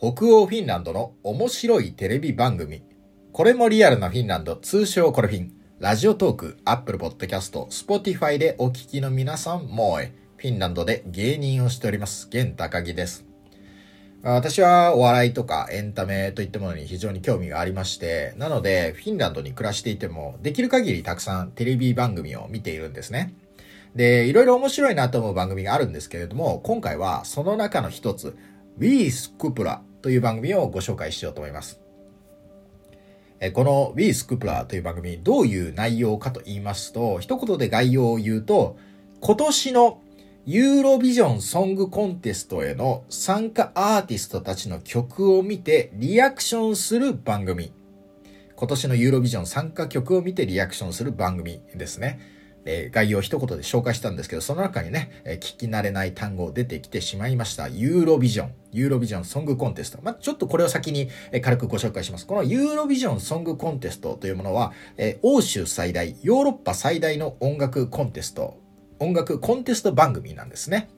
北欧フィンランドの面白いテレビ番組。これもリアルなフィンランド、通称コレフィン。ラジオトーク、アップルポッドキャスト、スポティファイでお聞きの皆さん、 Moi。フィンランドで芸人をしております。現高木です。私はお笑いとかエンタメといったものに非常に興味がありまして、なのでフィンランドに暮らしていてもできる限りたくさんテレビ番組を見ているんですね。で、いろいろ面白いなと思う番組があるんですけれども、今回はその中の一つ、ウィースクプラという番組をご紹介しようと思います。この We スクプラという番組、どういう内容かと言いますと、一言で概要を言うと、今年のユーロビジョンソングコンテストへの参加アーティストたちの曲を見てリアクションする番組。今年のユーロビジョン参加曲を見てリアクションする番組ですね。え、概要を一言で紹介したんですけど、その中にね、え、聞き慣れない単語出てきてしまいました。ユーロビジョン。ユーロビジョンソングコンテスト。まあ、ちょっとこれを先に、え、軽くご紹介します。このユーロビジョンソングコンテストというものは、え、欧州最大、ヨーロッパ最大の音楽コンテスト、音楽コンテスト番組なんですね。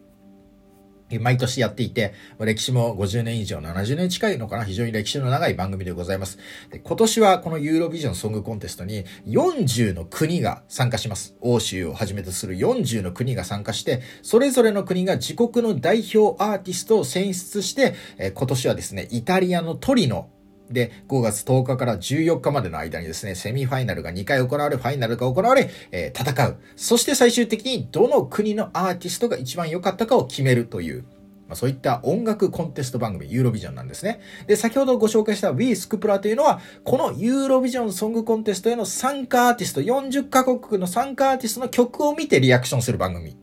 毎年やっていて、歴史も50年以上、70年近いのかな？非常に歴史の長い番組でございます。で今年はこのユーロビジョンソングコンテストに40の国が参加します。欧州をはじめとする40の国が参加して、それぞれの国が自国の代表アーティストを選出して、え今年はですね、イタリアのトリノで、5月10日から14日までの間にですね、セミファイナルが2回行われ、ファイナルが行われ、えー、戦う。そして最終的にどの国のアーティストが一番良かったかを決めるという、まあ、そういった音楽コンテスト番組、ユーロビジョンなんですね。で、先ほどご紹介した We スクプラというのは、このユーロビジョンソングコンテストへの参加アーティスト、40カ国の参加アーティストの曲を見てリアクションする番組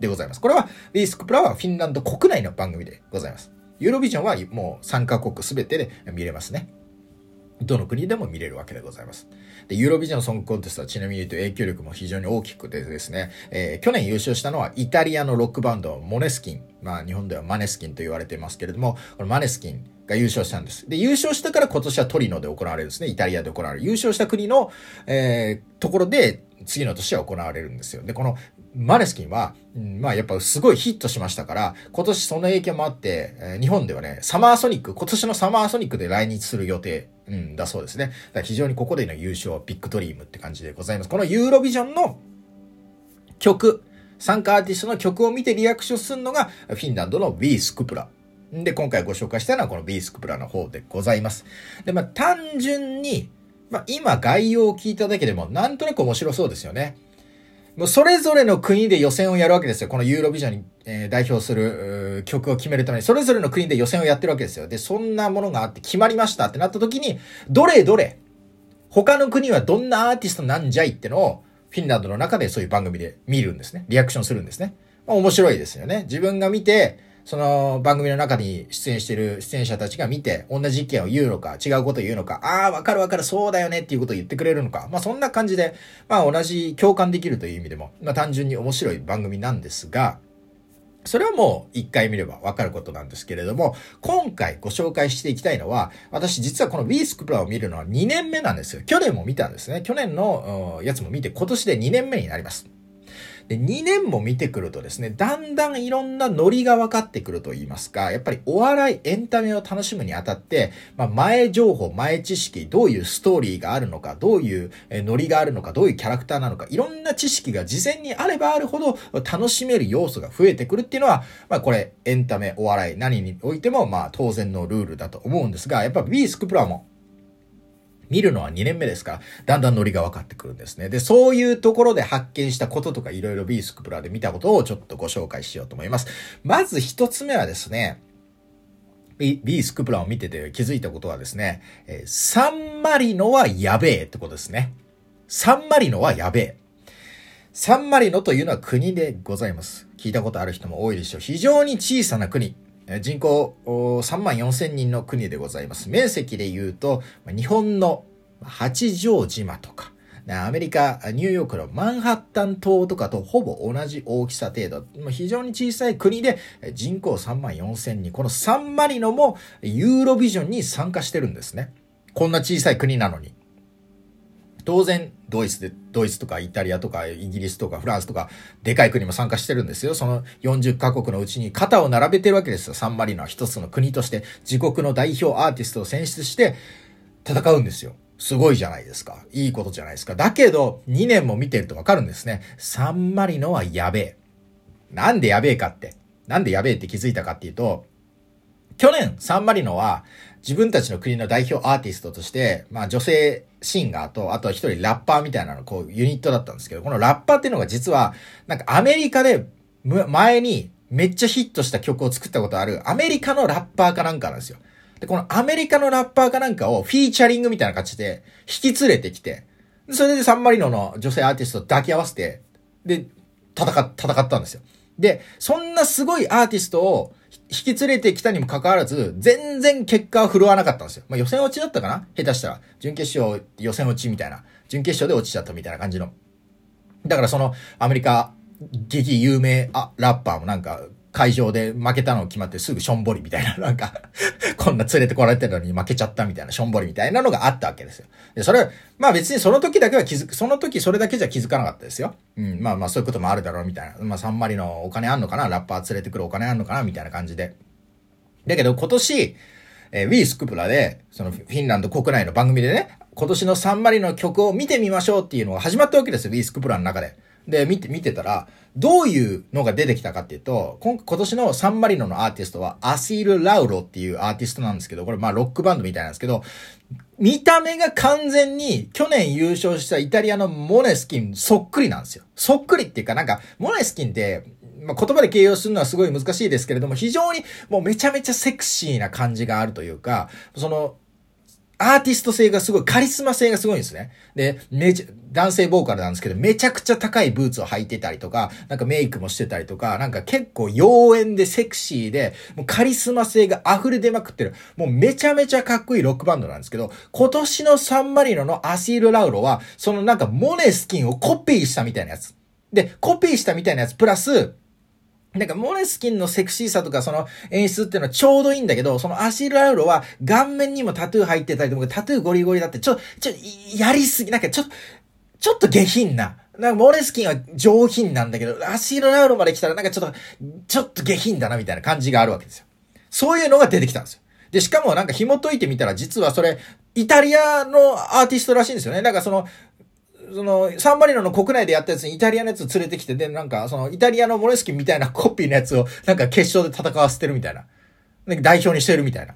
でございます。これは We スクプラはフィンランド国内の番組でございます。ユーロビジョンはもう3カ国すべてで見れますね。どの国でも見れるわけでございます。で、ユーロビジョンソングコンテストはちなみに言うと影響力も非常に大きくてですね、えー、去年優勝したのはイタリアのロックバンド、モネスキン。まあ、日本ではマネスキンと言われてますけれども、このマネスキンが優勝したんです。で、優勝したから今年はトリノで行われるんですね。イタリアで行われる。優勝した国の、えー、ところで、次の年は行われるんですよ。で、このマネスキンは、うん、まあやっぱすごいヒットしましたから、今年その影響もあって、え、日本ではね、サマーソニック、今年のサマーソニックで来日する予定、うん、だそうですね。非常にここでの優勝はビッグドリームって感じでございます。このユーロビジョンの曲、参加アーティストの曲を見てリアクションするのが、フィンランドの V スクプラ。で、今回ご紹介したのはこの V スクプラの方でございます。で、まあ単純に、まあ今概要を聞いただけでもなんとなく面白そうですよね。もうそれぞれの国で予選をやるわけですよ。このユーロビジョンに、え、代表する曲を決めるために、それぞれの国で予選をやってるわけですよ。で、そんなものがあって決まりましたってなった時に、どれどれ、他の国はどんなアーティストなんじゃいってのを、フィンランドの中でそういう番組で見るんですね。リアクションするんですね。まあ、面白いですよね。自分が見て、その番組の中に出演してる出演者たちが見て、同じ意見を言うのか、違うことを言うのか、ああ、わかるわかる、そうだよねっていうことを言ってくれるのか、まあそんな感じで、まあ同じ共感できるという意味でも、まあ単純に面白い番組なんですが、それはもう一回見ればわかることなんですけれども、今回ご紹介していきたいのは、私実はこの w スクプラを見るのは2年目なんですよ。去年も見たんですね。去年のやつも見て今年で2年目になります。で、2年も見てくるとですね、だんだんいろんなノリが分かってくると言いますか、やっぱりお笑い、エンタメを楽しむにあたって、まあ、前情報、前知識、どういうストーリーがあるのか、どういうノリがあるのか、どういうキャラクターなのか、いろんな知識が事前にあればあるほど楽しめる要素が増えてくるっていうのは、まあ、これ、エンタメ、お笑い、何においても、まあ、当然のルールだと思うんですが、やっぱ B スクプラも、見るのは2年目ですか？ら、だんだんノリが分かってくるんですね。で、そういうところで発見したこととかいろいろビースクプラで見たことをちょっとご紹介しようと思います。まず一つ目はですね、ビースクプラを見てて気づいたことはですね、えー、サンマリノはやべえってことですね。サンマリノはやべえ。サンマリノというのは国でございます。聞いたことある人も多いでしょう。非常に小さな国。人口3万4千人の国でございます。面積で言うと、日本の八丈島とか、アメリカ、ニューヨークのマンハッタン島とかとほぼ同じ大きさ程度、非常に小さい国で人口3万4千人、このサンマリノもユーロビジョンに参加してるんですね。こんな小さい国なのに。当然、ドイツで、ドイツとかイタリアとかイギリスとかフランスとか、でかい国も参加してるんですよ。その40カ国のうちに肩を並べてるわけですよ。サンマリノは一つの国として自国の代表アーティストを選出して戦うんですよ。すごいじゃないですか。いいことじゃないですか。だけど、2年も見てるとわかるんですね。サンマリノはやべえ。なんでやべえかって。なんでやべえって気づいたかっていうと、去年、サンマリノは、自分たちの国の代表アーティストとして、まあ女性シンガーと、あとは一人ラッパーみたいなの、こうユニットだったんですけど、このラッパーっていうのが実は、なんかアメリカで、前にめっちゃヒットした曲を作ったことあるアメリカのラッパーかなんかなんですよ。で、このアメリカのラッパーかなんかをフィーチャリングみたいな感じで引き連れてきて、それでサンマリノの女性アーティストと抱き合わせて、で、戦、戦ったんですよ。で、そんなすごいアーティストを引き連れてきたにもかかわらず、全然結果は振るわなかったんですよ。まあ予選落ちだったかな？下手したら。準決勝、予選落ちみたいな。準決勝で落ちちゃったみたいな感じの。だからそのアメリカ、激有名あラッパーもなんか、会場で負けたの決まってすぐしょんぼりみたいな、なんか こんな連れてこられてるのに負けちゃったみたいな、しょんぼりみたいなのがあったわけですよ。で、それ、まあ別にその時だけは気づく、その時それだけじゃ気づかなかったですよ。うん、まあまあそういうこともあるだろうみたいな。まあサンマリのお金あんのかな？ラッパー連れてくるお金あんのかな？みたいな感じで。だけど今年、えー、ウィースクプラで、そのフィンランド国内の番組でね、今年のサンマリの曲を見てみましょうっていうのが始まったわけですよ、ウィースクプラの中で。で、見て、見てたら、どういうのが出てきたかっていうと、今今年のサンマリノのアーティストは、アシール・ラウロっていうアーティストなんですけど、これまあロックバンドみたいなんですけど、見た目が完全に去年優勝したイタリアのモネスキンそっくりなんですよ。そっくりっていうかなんか、モネスキンって、まあ、言葉で形容するのはすごい難しいですけれども、非常にもうめちゃめちゃセクシーな感じがあるというか、その、アーティスト性がすごい、カリスマ性がすごいんですね。で、めちゃ、男性ボーカルなんですけど、めちゃくちゃ高いブーツを履いてたりとか、なんかメイクもしてたりとか、なんか結構妖艶でセクシーで、もうカリスマ性が溢れ出まくってる。もうめちゃめちゃかっこいいロックバンドなんですけど、今年のサンマリノのアシール・ラウロは、そのなんかモネスキンをコピーしたみたいなやつ。で、コピーしたみたいなやつ、プラス、なんか、モネスキンのセクシーさとか、その演出っていうのはちょうどいいんだけど、そのアシル・アウロは顔面にもタトゥー入ってたりとか、タトゥーゴリゴリだって、ちょ、ちょ、やりすぎ、なんかちょ、ちょっと下品な。なんか、モネスキンは上品なんだけど、アシル・アウロまで来たらなんかちょっと、ちょっと下品だなみたいな感じがあるわけですよ。そういうのが出てきたんですよ。で、しかもなんか紐解いてみたら、実はそれ、イタリアのアーティストらしいんですよね。なんかその、その、サンマリノの国内でやったやつにイタリアのやつ連れてきて、で、なんか、その、イタリアのモレスキンみたいなコピーのやつを、なんか決勝で戦わせてるみたいな。なんか代表にしてるみたいな。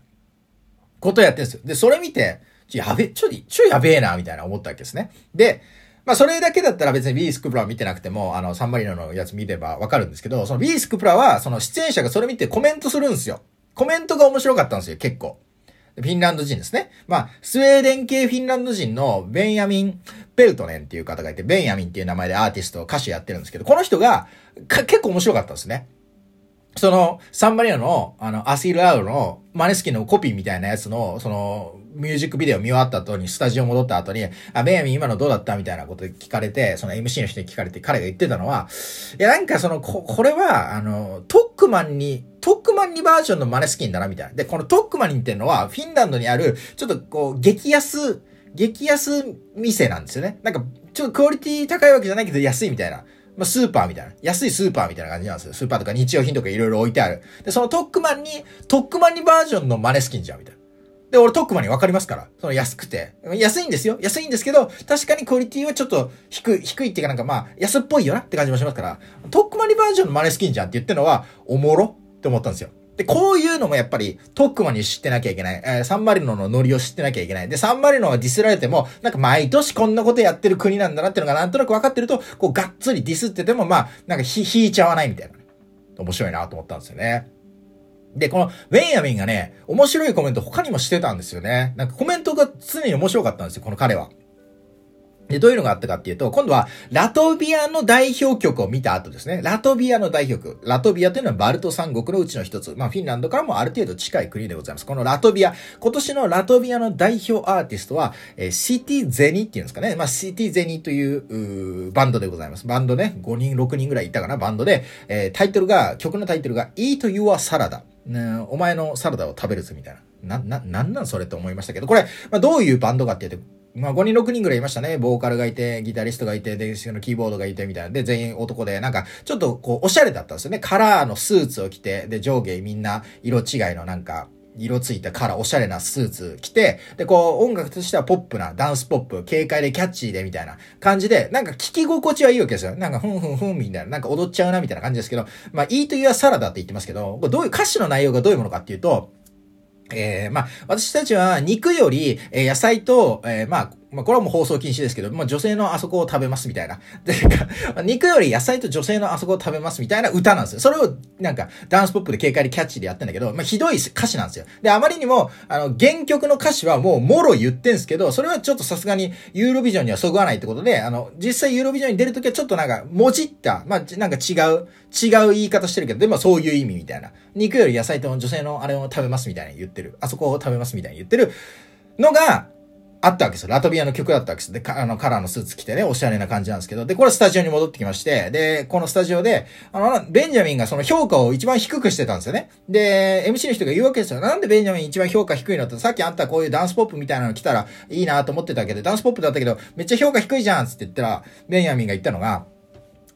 ことやってるんですよ。で、それ見て、ちょ、やべ、ちょ、ちょ、やべえな、みたいな思ったわけですね。で、まあ、それだけだったら別にビースクプラ見てなくても、あの、サンマリノのやつ見ればわかるんですけど、そのビースクプラは、その出演者がそれ見てコメントするんですよ。コメントが面白かったんですよ、結構。フィンランド人ですね。まあ、スウェーデン系フィンランド人のベンヤミン・ペルトネンっていう方がいて、ベンヤミンっていう名前でアーティスト、歌手やってるんですけど、この人が、結構面白かったんですね。その、サンマリアの、あの、アシール・アウロの、マネスキンのコピーみたいなやつの、その、ミュージックビデオ見終わった後に、スタジオ戻った後に、あ、ベンヤミン今のどうだったみたいなこと聞かれて、その MC の人に聞かれて、彼が言ってたのは、いや、なんかその、こ、これは、あの、トックマンに、トックマンにバージョンのマネスキンだな、みたいな。で、このトックマンにっていうのは、フィンランドにある、ちょっとこう、激安、激安店なんですよね。なんか、ちょっとクオリティ高いわけじゃないけど安いみたいな。まあ、スーパーみたいな。安いスーパーみたいな感じなんですよ。スーパーとか日用品とかいろいろ置いてある。で、そのトックマンに、トックマンにバージョンのマネスキンじゃん、みたいな。で、俺トックマンにわかりますから。その安くて。安いんですよ。安いんですけど、確かにクオリティはちょっと低い、低いっていうかなんかまあ、安っぽいよなって感じもしますから、トックマンにバージョンのマネスキンじゃんって言ってるのは、おもろって思ったんですよ。で、こういうのもやっぱり、トックマに知ってなきゃいけない。えー、サンマリノのノリを知ってなきゃいけない。で、サンマリノがディスられても、なんか毎年こんなことやってる国なんだなっていうのがなんとなく分かってると、こう、がっつりディスってても、まあ、なんかひ、引いちゃわないみたいな。面白いなと思ったんですよね。で、この、ウェンヤミンがね、面白いコメント他にもしてたんですよね。なんかコメントが常に面白かったんですよ、この彼は。で、どういうのがあったかっていうと、今度は、ラトビアの代表曲を見た後ですね。ラトビアの代表曲。ラトビアというのはバルト三国のうちの一つ。まあ、フィンランドからもある程度近い国でございます。このラトビア。今年のラトビアの代表アーティストは、えー、シティゼニっていうんですかね。まあ、シティゼニというバンドでございます。バンドね、5人、6人ぐらいいたかな、バンドで、えー、タイトルが、曲のタイトルが、Eat Your Salad。ね、お前のサラダを食べるぞみたいな。な、な、なんなんそれと思いましたけど、これ、まあ、どういうバンドかっていうと、まあ5人6人ぐらいいましたね。ボーカルがいて、ギタリストがいて、で、そのキーボードがいてみたいな。で、全員男で、なんか、ちょっとこう、おしゃれだったんですよね。カラーのスーツを着て、で、上下みんな色違いのなんか、色ついたカラー、おしゃれなスーツ着て、で、こう、音楽としてはポップな、ダンスポップ、軽快でキャッチーでみたいな感じで、なんか聞き心地はいいわけですよ。なんか、ふんふんふんみたいな、なんか踊っちゃうなみたいな感じですけど、まあ、いいというはサラダって言ってますけど、これどういう、歌詞の内容がどういうものかっていうと、えー、まあ、私たちは肉より、えー、野菜と、えー、まあ、まあ、これはもう放送禁止ですけど、まあ、女性のあそこを食べますみたいな。で、肉より野菜と女性のあそこを食べますみたいな歌なんですよ。それを、なんか、ダンスポップで軽快にキャッチでやってんだけど、まあ、ひどい歌詞なんですよ。で、あまりにも、あの、原曲の歌詞はもう、もろ言ってんすけど、それはちょっとさすがに、ユーロビジョンにはそぐわないってことで、あの、実際ユーロビジョンに出るときはちょっとなんか、もじった、まあ、なんか違う、違う言い方してるけど、でもそういう意味みたいな。肉より野菜と女性のあれを食べますみたいに言ってる。あそこを食べますみたいに言ってるのが、あったわけですよ。ラトビアの曲だったわけです。で、あの、カラーのスーツ着てね、おしゃれな感じなんですけど、で、これスタジオに戻ってきまして、で、このスタジオで、あの、ベンジャミンがその評価を一番低くしてたんですよね。で、MC の人が言うわけですよ。なんでベンジャミン一番評価低いのって、さっきあったこういうダンスポップみたいなの来たらいいなと思ってたけど、ダンスポップだったけど、めっちゃ評価低いじゃんつって言ったら、ベンジャミンが言ったのが、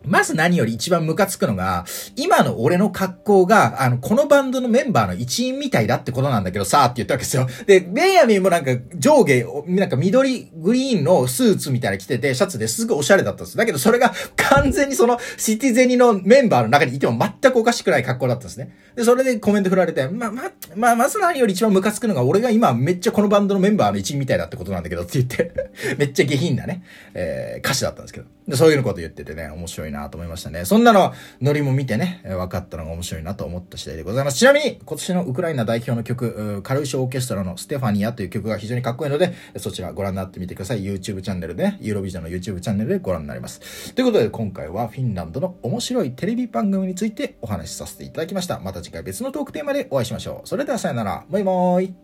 まず何より一番ムカつくのが、今の俺の格好が、あの、このバンドのメンバーの一員みたいだってことなんだけどさ、って言ったわけですよ。で、ベンヤミンもなんか上下、なんか緑グリーンのスーツみたいな着てて、シャツですぐおしゃれだったんです。だけどそれが完全にそのシティゼニのメンバーの中にいても全くおかしくない格好だったんですね。で、それでコメント振られて、ま、ま、ま、まず何より一番ムカつくのが、俺が今めっちゃこのバンドのメンバーの一員みたいだってことなんだけどって言って めっちゃ下品なね、えー、歌詞だったんですけど。で、そういうのこと言っててね、面白いなと思いましたね。そんなの、ノリも見てね、分かったのが面白いなと思った次第でございます。ちなみに、今年のウクライナ代表の曲、カルシオオーケストラのステファニアという曲が非常にかっこいいので、そちらご覧になってみてください。YouTube チャンネルでね、ユーロビジョンの YouTube チャンネルでご覧になります。ということで、今回はフィンランドの面白いテレビ番組についてお話しさせていただきました。また次回別のトークテーマでお会いしましょう。それではさよなら。バイバーイ。